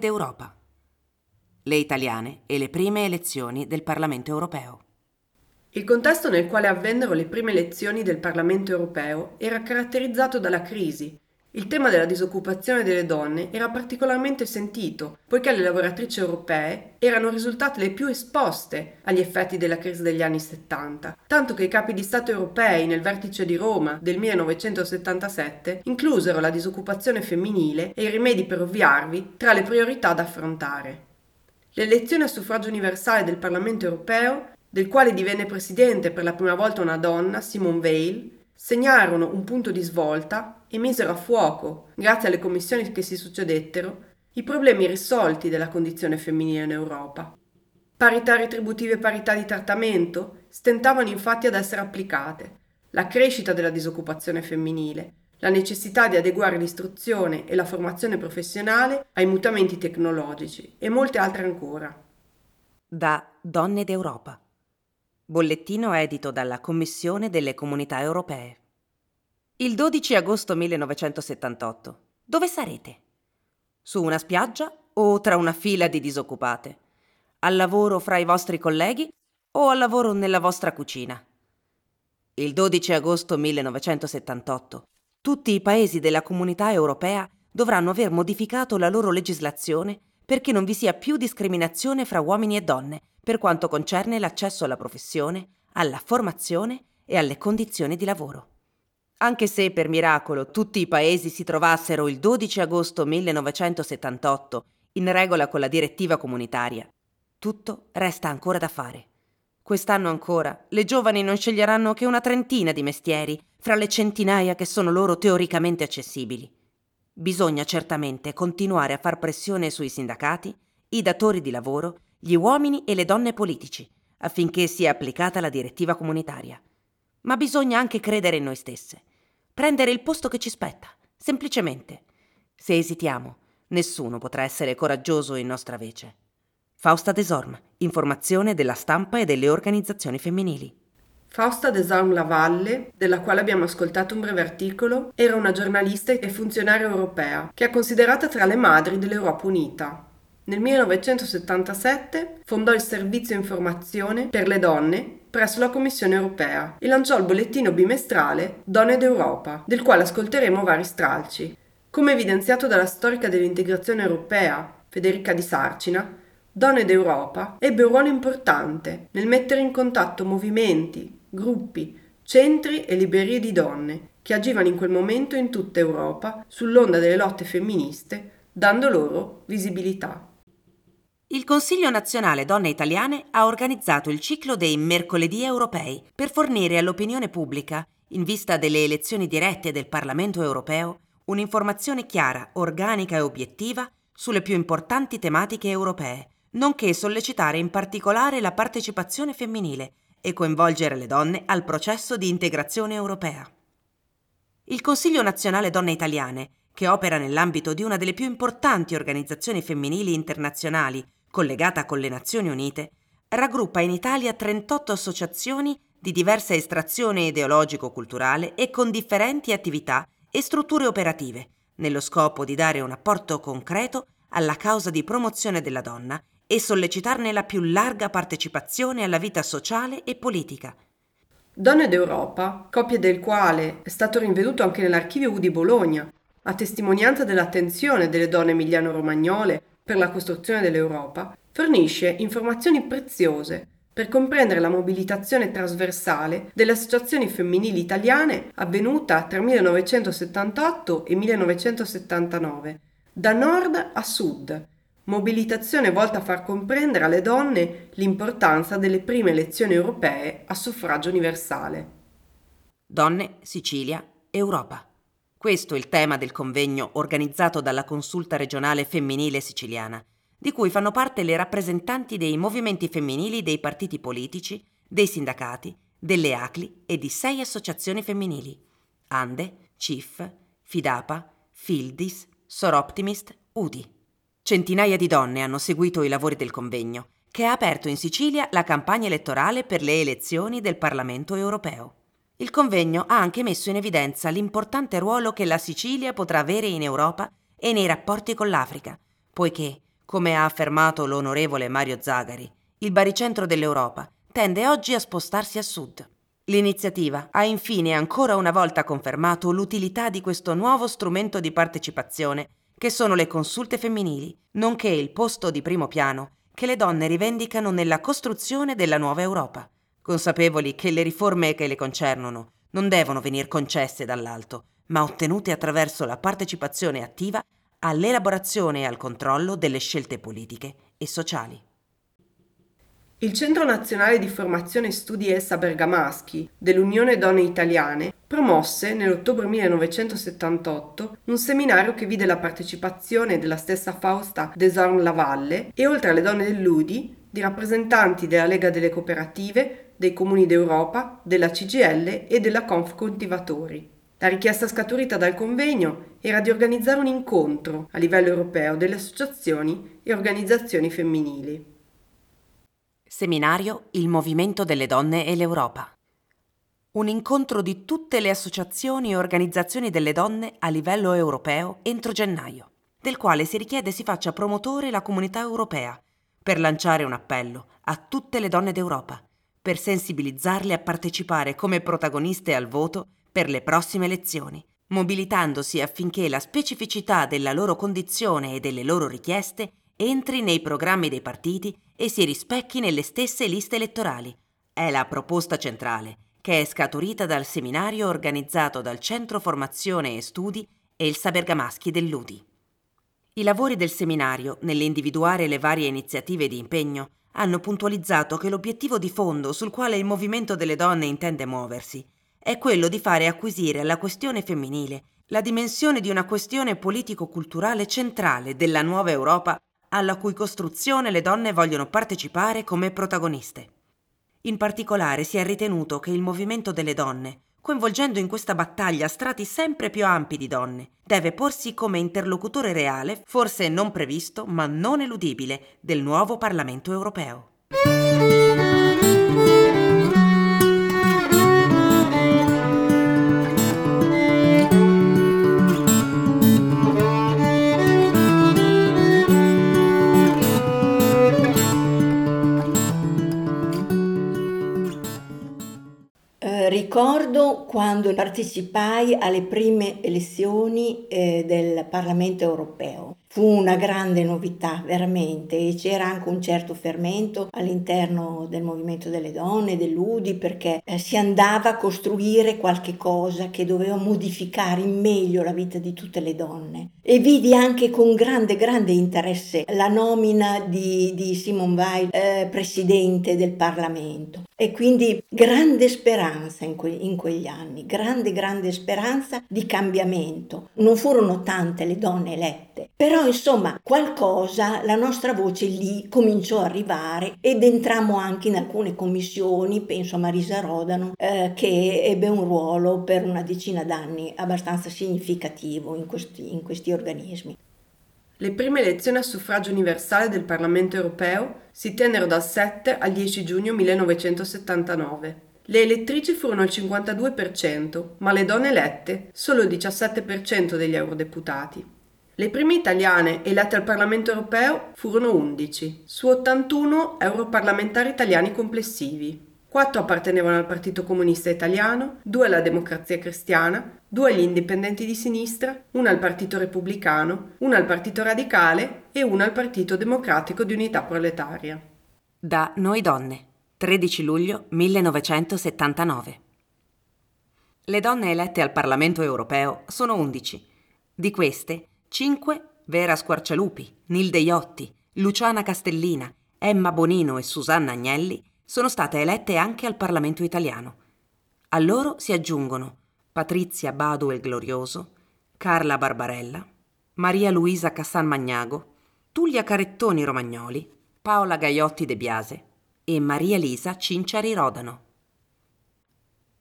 D'Europa. Le italiane e le prime elezioni del Parlamento europeo. Il contesto nel quale avvennero le prime elezioni del Parlamento europeo era caratterizzato dalla crisi il tema della disoccupazione delle donne era particolarmente sentito, poiché le lavoratrici europee erano risultate le più esposte agli effetti della crisi degli anni 70, tanto che i capi di Stato europei nel vertice di Roma del 1977 inclusero la disoccupazione femminile e i rimedi per ovviarvi tra le priorità da affrontare. L'elezione a suffragio universale del Parlamento europeo, del quale divenne presidente per la prima volta una donna, Simone Veil, segnarono un punto di svolta e misero a fuoco, grazie alle commissioni che si succedettero, i problemi irrisolti della condizione femminile in Europa. Parità retributive e parità di trattamento stentavano infatti ad essere applicate, la crescita della disoccupazione femminile, la necessità di adeguare l'istruzione e la formazione professionale ai mutamenti tecnologici e molte altre ancora. Da Donne d'Europa bollettino edito dalla Commissione delle Comunità Europee. Il 12 agosto 1978. Dove sarete? Su una spiaggia o tra una fila di disoccupate? Al lavoro fra i vostri colleghi o al lavoro nella vostra cucina? Il 12 agosto 1978 tutti i paesi della comunità europea dovranno aver modificato la loro legislazione perché non vi sia più discriminazione fra uomini e donne per quanto concerne l'accesso alla professione, alla formazione e alle condizioni di lavoro. Anche se per miracolo tutti i paesi si trovassero il 12 agosto 1978 in regola con la direttiva comunitaria, tutto resta ancora da fare. Quest'anno ancora le giovani non sceglieranno che una trentina di mestieri fra le centinaia che sono loro teoricamente accessibili. Bisogna certamente continuare a far pressione sui sindacati, i datori di lavoro gli uomini e le donne politici, affinché sia applicata la direttiva comunitaria. Ma bisogna anche credere in noi stesse, prendere il posto che ci spetta, semplicemente. Se esitiamo, nessuno potrà essere coraggioso in nostra vece. Fausta Desorm, informazione della stampa e delle organizzazioni femminili. Fausta Desorm Lavalle, della quale abbiamo ascoltato un breve articolo, era una giornalista e funzionaria europea che è considerata tra le madri dell'Europa Unita. Nel 1977 fondò il Servizio Informazione per le donne presso la Commissione europea e lanciò il bollettino bimestrale Donne d'Europa, del quale ascolteremo vari stralci. Come evidenziato dalla storica dell'integrazione europea Federica Di Sarcina, Donne d'Europa ebbe un ruolo importante nel mettere in contatto movimenti, gruppi, centri e librerie di donne che agivano in quel momento in tutta Europa sull'onda delle lotte femministe, dando loro visibilità. Il Consiglio nazionale Donne Italiane ha organizzato il ciclo dei Mercoledì europei per fornire all'opinione pubblica, in vista delle elezioni dirette del Parlamento europeo, un'informazione chiara, organica e obiettiva sulle più importanti tematiche europee, nonché sollecitare in particolare la partecipazione femminile e coinvolgere le donne al processo di integrazione europea. Il Consiglio nazionale Donne Italiane, che opera nell'ambito di una delle più importanti organizzazioni femminili internazionali collegata con le Nazioni Unite, raggruppa in Italia 38 associazioni di diversa estrazione ideologico-culturale e con differenti attività e strutture operative, nello scopo di dare un apporto concreto alla causa di promozione della donna e sollecitarne la più larga partecipazione alla vita sociale e politica. Donne d'Europa, copia del quale è stato rinvenuto anche nell'archivio U di Bologna, a testimonianza dell'attenzione delle donne emiliano-romagnole per la costruzione dell'Europa, fornisce informazioni preziose per comprendere la mobilitazione trasversale delle associazioni femminili italiane avvenuta tra 1978 e 1979, da nord a sud, mobilitazione volta a far comprendere alle donne l'importanza delle prime elezioni europee a suffragio universale. Donne, Sicilia, Europa. Questo è il tema del convegno organizzato dalla Consulta regionale femminile siciliana, di cui fanno parte le rappresentanti dei movimenti femminili dei partiti politici, dei sindacati, delle ACLI e di sei associazioni femminili: Ande, CIF, Fidapa, Fildis, Soroptimist, UDI. Centinaia di donne hanno seguito i lavori del convegno, che ha aperto in Sicilia la campagna elettorale per le elezioni del Parlamento europeo. Il convegno ha anche messo in evidenza l'importante ruolo che la Sicilia potrà avere in Europa e nei rapporti con l'Africa, poiché, come ha affermato l'onorevole Mario Zagari, il baricentro dell'Europa tende oggi a spostarsi a sud. L'iniziativa ha infine ancora una volta confermato l'utilità di questo nuovo strumento di partecipazione che sono le consulte femminili, nonché il posto di primo piano che le donne rivendicano nella costruzione della nuova Europa, consapevoli che le riforme che le concernono non devono venir concesse dall'alto, ma ottenute attraverso la partecipazione attiva all'elaborazione e al controllo delle scelte politiche e sociali. Il Centro Nazionale di Formazione Studi Essa Bergamaschi dell'Unione Donne Italiane promosse nell'ottobre 1978 un seminario che vide la partecipazione della stessa Fausta Desorn Lavalle e oltre alle donne dell'UDI di rappresentanti della Lega delle Cooperative, dei Comuni d'Europa, della CGL e della Conf Coltivatori. La richiesta scaturita dal convegno era di organizzare un incontro a livello europeo delle associazioni e organizzazioni femminili. Seminario Il movimento delle donne e l'Europa. Un incontro di tutte le associazioni e organizzazioni delle donne a livello europeo entro gennaio, del quale si richiede si faccia promotore la comunità europea per lanciare un appello a tutte le donne d'Europa, per sensibilizzarle a partecipare come protagoniste al voto per le prossime elezioni, mobilitandosi affinché la specificità della loro condizione e delle loro richieste entri nei programmi dei partiti e si rispecchi nelle stesse liste elettorali. È la proposta centrale, che è scaturita dal seminario organizzato dal Centro Formazione e Studi e il Sabergamaschi dell'UDI. I lavori del seminario, nell'individuare le varie iniziative di impegno, hanno puntualizzato che l'obiettivo di fondo sul quale il movimento delle donne intende muoversi è quello di fare acquisire alla questione femminile la dimensione di una questione politico-culturale centrale della nuova Europa alla cui costruzione le donne vogliono partecipare come protagoniste. In particolare si è ritenuto che il movimento delle donne, coinvolgendo in questa battaglia strati sempre più ampi di donne, deve porsi come interlocutore reale, forse non previsto, ma non eludibile, del nuovo Parlamento europeo. Quando partecipai alle prime elezioni eh, del Parlamento europeo. Fu una grande novità, veramente, e c'era anche un certo fermento all'interno del movimento delle donne, dell'UDI, perché eh, si andava a costruire qualche cosa che doveva modificare in meglio la vita di tutte le donne. E vidi anche con grande, grande interesse la nomina di, di Simone Weil, eh, presidente del Parlamento. E quindi grande speranza in, que- in quegli anni, grande, grande speranza di cambiamento. Non furono tante le donne elette, però però insomma qualcosa, la nostra voce lì cominciò a arrivare ed entrammo anche in alcune commissioni, penso a Marisa Rodano, eh, che ebbe un ruolo per una decina d'anni abbastanza significativo in questi, in questi organismi. Le prime elezioni a suffragio universale del Parlamento europeo si tennero dal 7 al 10 giugno 1979. Le elettrici furono il 52%, ma le donne elette solo il 17% degli eurodeputati. Le prime italiane elette al Parlamento europeo furono 11, su 81 europarlamentari italiani complessivi. Quattro appartenevano al Partito Comunista Italiano, due alla Democrazia Cristiana, due agli Indipendenti di Sinistra, una al Partito Repubblicano, una al Partito Radicale e una al Partito Democratico di Unità Proletaria. Da Noi Donne, 13 luglio 1979. Le donne elette al Parlamento europeo sono 11. Di queste, 5 Vera Squarcialupi, Nilde Iotti, Luciana Castellina, Emma Bonino e Susanna Agnelli sono state elette anche al Parlamento italiano. A loro si aggiungono Patrizia Badu el Glorioso, Carla Barbarella, Maria Luisa Cassan Magnago, Tullia Carettoni Romagnoli, Paola Gaiotti De Biase e Maria Lisa Cinciari Rodano.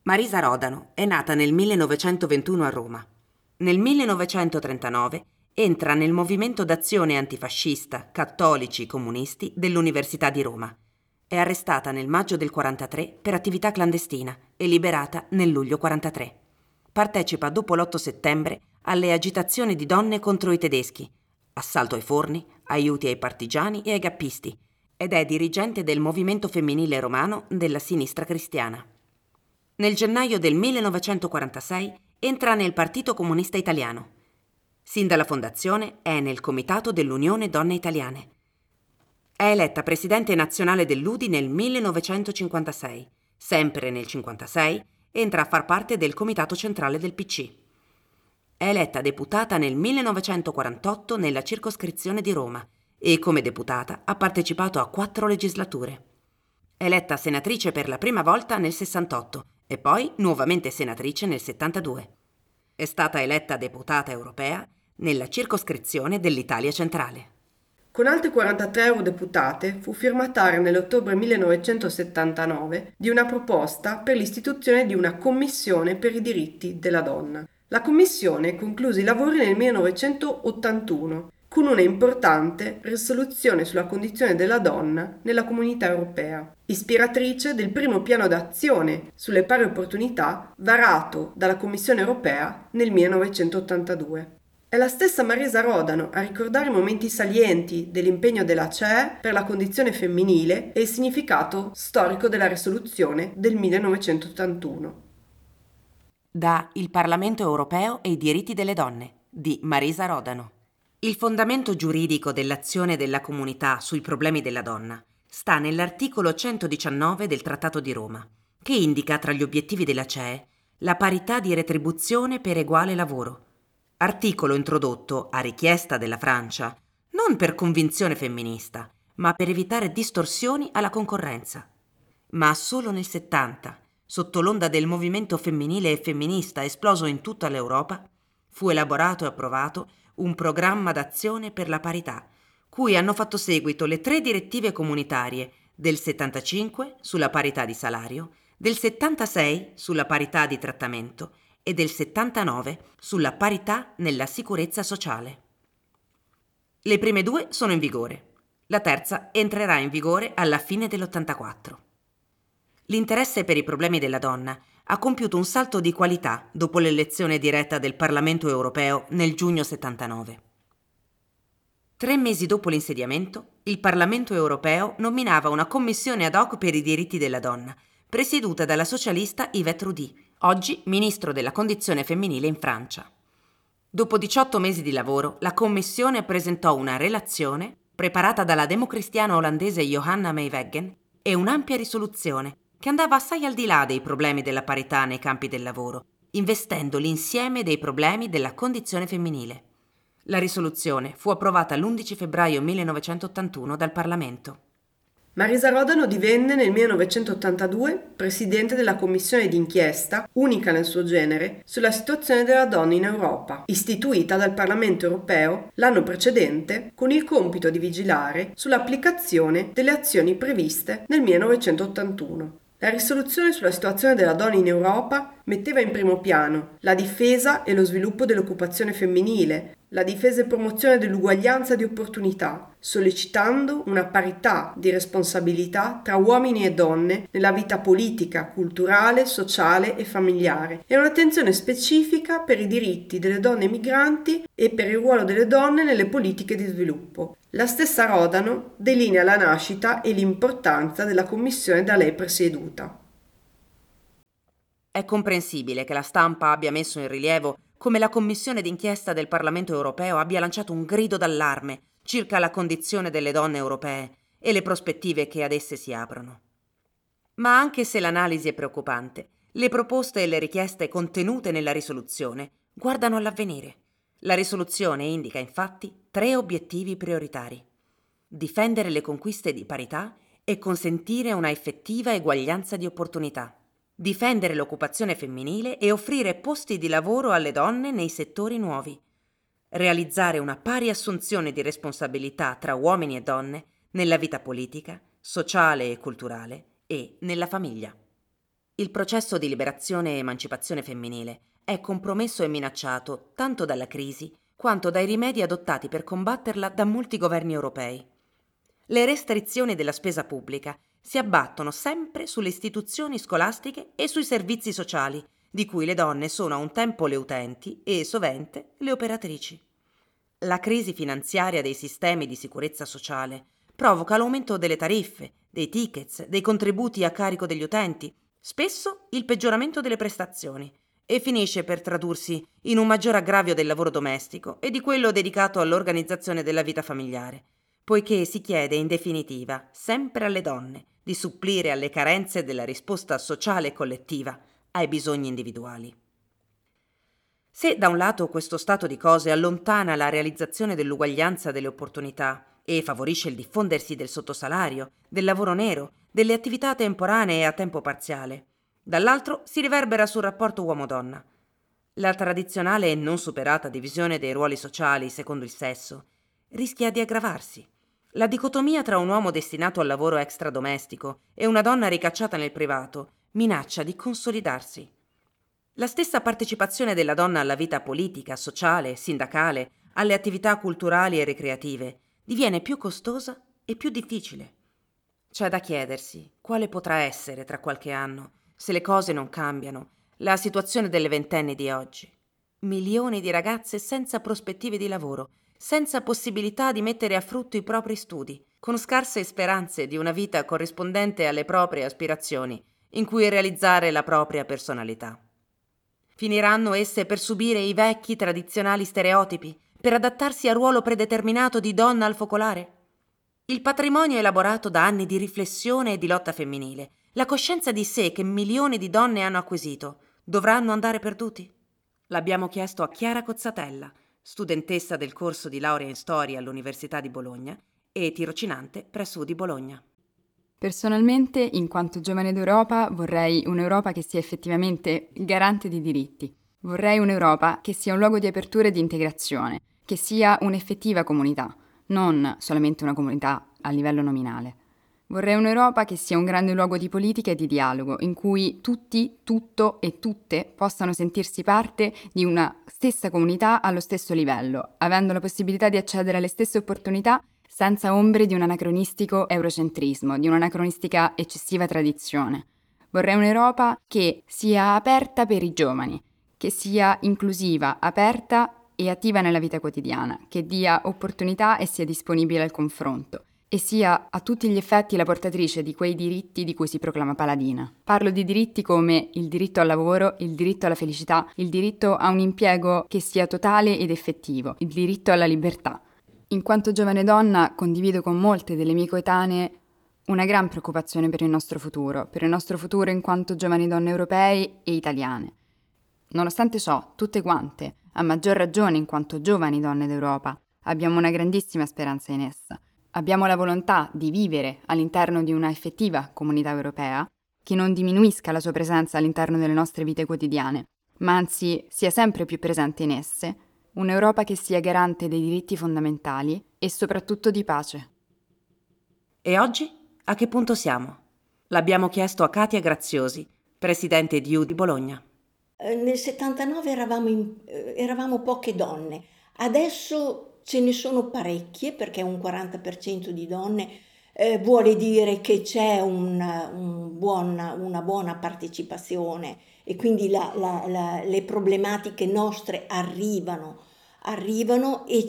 Marisa Rodano è nata nel 1921 a Roma. Nel 1939 entra nel movimento d'azione antifascista Cattolici Comunisti dell'Università di Roma. È arrestata nel maggio del 43 per attività clandestina e liberata nel luglio 43. Partecipa dopo l'8 settembre alle agitazioni di donne contro i tedeschi, assalto ai forni, aiuti ai partigiani e ai gappisti ed è dirigente del movimento femminile romano della sinistra cristiana. Nel gennaio del 1946 entra nel Partito Comunista Italiano. Sin dalla fondazione è nel comitato dell'Unione Donne Italiane. È eletta presidente nazionale dell'UDI nel 1956. Sempre nel 1956 entra a far parte del comitato centrale del PC. È eletta deputata nel 1948 nella circoscrizione di Roma e come deputata ha partecipato a quattro legislature. È eletta senatrice per la prima volta nel 68 e poi nuovamente senatrice nel 72. È stata eletta deputata europea nella circoscrizione dell'Italia centrale. Con altre 43 eurodeputate fu firmataria nell'ottobre 1979 di una proposta per l'istituzione di una commissione per i diritti della donna. La commissione concluse i lavori nel 1981 con una importante risoluzione sulla condizione della donna nella comunità europea, ispiratrice del primo piano d'azione sulle pari opportunità varato dalla Commissione europea nel 1982. È la stessa Marisa Rodano a ricordare i momenti salienti dell'impegno della CEE per la condizione femminile e il significato storico della risoluzione del 1981. Da Il Parlamento europeo e i diritti delle donne di Marisa Rodano. Il fondamento giuridico dell'azione della comunità sui problemi della donna sta nell'articolo 119 del Trattato di Roma, che indica tra gli obiettivi della CEE la parità di retribuzione per uguale lavoro articolo introdotto a richiesta della Francia, non per convinzione femminista, ma per evitare distorsioni alla concorrenza. Ma solo nel 70, sotto l'onda del movimento femminile e femminista esploso in tutta l'Europa, fu elaborato e approvato un programma d'azione per la parità, cui hanno fatto seguito le tre direttive comunitarie del 75 sulla parità di salario, del 76 sulla parità di trattamento e del 79 sulla parità nella sicurezza sociale. Le prime due sono in vigore. La terza entrerà in vigore alla fine dell'84. L'interesse per i problemi della donna ha compiuto un salto di qualità dopo l'elezione diretta del Parlamento europeo nel giugno 79. Tre mesi dopo l'insediamento, il Parlamento europeo nominava una commissione ad hoc per i diritti della donna, presieduta dalla socialista Yvette Roudy, oggi ministro della condizione femminile in Francia. Dopo 18 mesi di lavoro, la Commissione presentò una relazione preparata dalla democristiana olandese Johanna Meyweggen e un'ampia risoluzione che andava assai al di là dei problemi della parità nei campi del lavoro, investendo l'insieme dei problemi della condizione femminile. La risoluzione fu approvata l'11 febbraio 1981 dal Parlamento. Marisa Rodano divenne nel 1982 presidente della commissione d'inchiesta, unica nel suo genere, sulla situazione della donna in Europa, istituita dal Parlamento europeo l'anno precedente con il compito di vigilare sull'applicazione delle azioni previste nel 1981. La risoluzione sulla situazione della donna in Europa metteva in primo piano la difesa e lo sviluppo dell'occupazione femminile, la difesa e promozione dell'uguaglianza di opportunità, sollecitando una parità di responsabilità tra uomini e donne nella vita politica, culturale, sociale e familiare e un'attenzione specifica per i diritti delle donne migranti e per il ruolo delle donne nelle politiche di sviluppo. La stessa Rodano delinea la nascita e l'importanza della commissione da lei presieduta. È comprensibile che la stampa abbia messo in rilievo come la commissione d'inchiesta del Parlamento europeo abbia lanciato un grido d'allarme circa la condizione delle donne europee e le prospettive che ad esse si aprono. Ma anche se l'analisi è preoccupante, le proposte e le richieste contenute nella risoluzione guardano all'avvenire. La risoluzione indica infatti tre obiettivi prioritari. Difendere le conquiste di parità e consentire una effettiva eguaglianza di opportunità difendere l'occupazione femminile e offrire posti di lavoro alle donne nei settori nuovi, realizzare una pari assunzione di responsabilità tra uomini e donne nella vita politica, sociale e culturale e nella famiglia. Il processo di liberazione e emancipazione femminile è compromesso e minacciato tanto dalla crisi quanto dai rimedi adottati per combatterla da molti governi europei. Le restrizioni della spesa pubblica si abbattono sempre sulle istituzioni scolastiche e sui servizi sociali, di cui le donne sono a un tempo le utenti e sovente le operatrici. La crisi finanziaria dei sistemi di sicurezza sociale provoca l'aumento delle tariffe, dei tickets, dei contributi a carico degli utenti, spesso il peggioramento delle prestazioni, e finisce per tradursi in un maggior aggravio del lavoro domestico e di quello dedicato all'organizzazione della vita familiare, poiché si chiede in definitiva sempre alle donne di supplire alle carenze della risposta sociale collettiva ai bisogni individuali. Se da un lato questo stato di cose allontana la realizzazione dell'uguaglianza delle opportunità e favorisce il diffondersi del sottosalario, del lavoro nero, delle attività temporanee a tempo parziale, dall'altro si riverbera sul rapporto uomo-donna. La tradizionale e non superata divisione dei ruoli sociali secondo il sesso rischia di aggravarsi. La dicotomia tra un uomo destinato al lavoro extradomestico e una donna ricacciata nel privato minaccia di consolidarsi. La stessa partecipazione della donna alla vita politica, sociale, sindacale, alle attività culturali e ricreative diviene più costosa e più difficile. C'è da chiedersi quale potrà essere tra qualche anno, se le cose non cambiano, la situazione delle ventenni di oggi. Milioni di ragazze senza prospettive di lavoro, senza possibilità di mettere a frutto i propri studi, con scarse speranze di una vita corrispondente alle proprie aspirazioni, in cui realizzare la propria personalità. Finiranno esse per subire i vecchi tradizionali stereotipi, per adattarsi al ruolo predeterminato di donna al focolare? Il patrimonio elaborato da anni di riflessione e di lotta femminile, la coscienza di sé che milioni di donne hanno acquisito, dovranno andare perduti? L'abbiamo chiesto a Chiara Cozzatella, studentessa del corso di laurea in storia all'Università di Bologna e tirocinante presso di Bologna. Personalmente, in quanto giovane d'Europa, vorrei un'Europa che sia effettivamente garante di diritti. Vorrei un'Europa che sia un luogo di apertura e di integrazione, che sia un'effettiva comunità, non solamente una comunità a livello nominale. Vorrei un'Europa che sia un grande luogo di politica e di dialogo, in cui tutti, tutto e tutte possano sentirsi parte di una stessa comunità allo stesso livello, avendo la possibilità di accedere alle stesse opportunità senza ombre di un anacronistico eurocentrismo, di un'anacronistica eccessiva tradizione. Vorrei un'Europa che sia aperta per i giovani, che sia inclusiva, aperta e attiva nella vita quotidiana, che dia opportunità e sia disponibile al confronto e sia a tutti gli effetti la portatrice di quei diritti di cui si proclama paladina. Parlo di diritti come il diritto al lavoro, il diritto alla felicità, il diritto a un impiego che sia totale ed effettivo, il diritto alla libertà, in quanto giovane donna condivido con molte delle mie coetanee una gran preoccupazione per il nostro futuro, per il nostro futuro in quanto giovani donne europee e italiane. Nonostante ciò, tutte quante, a maggior ragione in quanto giovani donne d'Europa, abbiamo una grandissima speranza in essa. Abbiamo la volontà di vivere all'interno di una effettiva comunità europea che non diminuisca la sua presenza all'interno delle nostre vite quotidiane, ma anzi sia sempre più presente in esse un'Europa che sia garante dei diritti fondamentali e soprattutto di pace. E oggi a che punto siamo? L'abbiamo chiesto a Katia Graziosi, presidente di U di Bologna. Eh, nel 79 eravamo, in, eh, eravamo poche donne, adesso ce ne sono parecchie perché un 40% di donne eh, vuole dire che c'è una, un buona, una buona partecipazione e quindi la, la, la, le problematiche nostre arrivano arrivano e,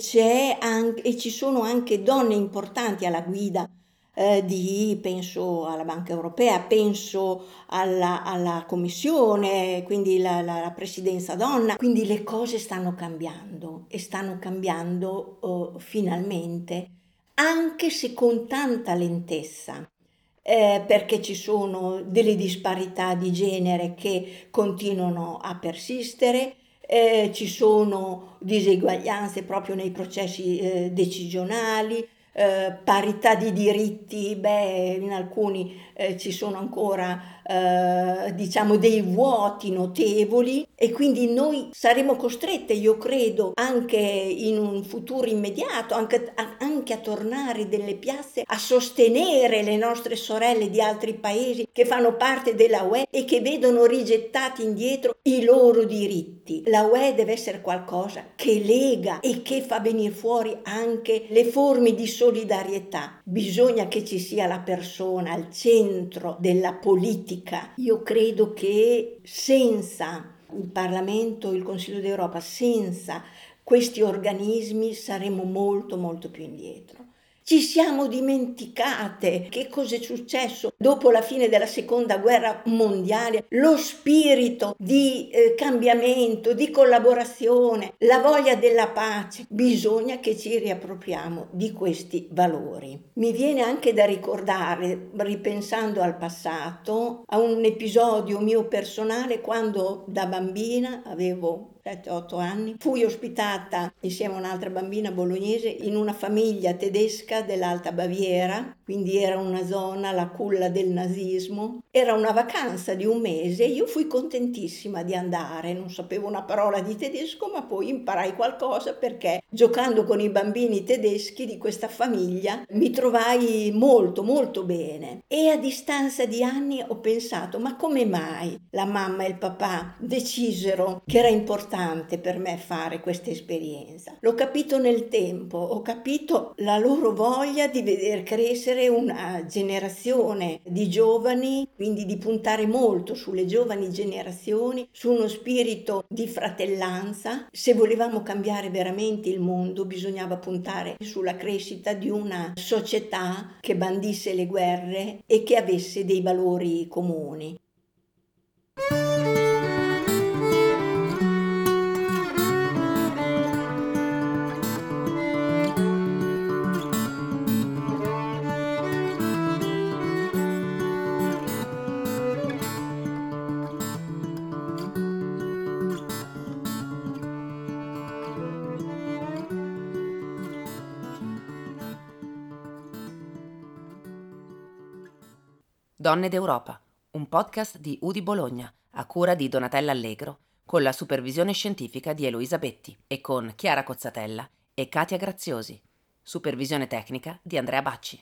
anche, e ci sono anche donne importanti alla guida eh, di, penso alla Banca Europea, penso alla, alla Commissione, quindi la, la, la, Presidenza donna, quindi le cose stanno cambiando e stanno cambiando oh, finalmente, anche se con tanta lentezza. Eh, perché ci sono delle disparità di genere che continuano a persistere, eh, ci sono diseguaglianze proprio nei processi eh, decisionali, eh, parità di diritti, beh, in alcuni eh, ci sono ancora eh, diciamo dei vuoti notevoli e quindi noi saremo costrette, io credo, anche in un futuro immediato, anche a, anche a tornare delle piazze a sostenere le nostre sorelle di altri paesi che fanno parte della UE e che vedono rigettati indietro i loro diritti. La UE deve essere qualcosa che lega e che fa venire fuori anche le forme di solidarietà. Bisogna che ci sia la persona al centro della politica politica. Io credo che senza il Parlamento, il Consiglio d'Europa, senza questi organismi saremmo molto molto più indietro. Ci siamo dimenticate che cosa è successo dopo la fine della seconda guerra mondiale, lo spirito di eh, cambiamento, di collaborazione, la voglia della pace. Bisogna che ci riappropriamo di questi valori. Mi viene anche da ricordare, ripensando al passato, a un episodio mio personale quando da bambina avevo 7-8 anni, fui ospitata insieme a un'altra bambina bolognese in una famiglia tedesca dell'Alta Baviera, quindi era una zona, la culla del nazismo. Era una vacanza di un mese, io fui contentissima di andare, non sapevo una parola di tedesco, ma poi imparai qualcosa perché giocando con i bambini tedeschi di questa famiglia mi trovai molto molto bene e a distanza di anni ho pensato ma come mai la mamma e il papà decisero che era importante per me fare questa esperienza. L'ho capito nel tempo, ho capito la loro voglia di vedere crescere una generazione di giovani, quindi di puntare molto sulle giovani generazioni, su uno spirito di fratellanza. Se volevamo cambiare veramente il mondo bisognava puntare sulla crescita di una società che bandisse le guerre e che avesse dei valori comuni. Donne d'Europa, un podcast di Udi Bologna, a cura di Donatella Allegro, con la supervisione scientifica di Eloisa Betti e con Chiara Cozzatella e Katia Graziosi. Supervisione tecnica di Andrea Bacci.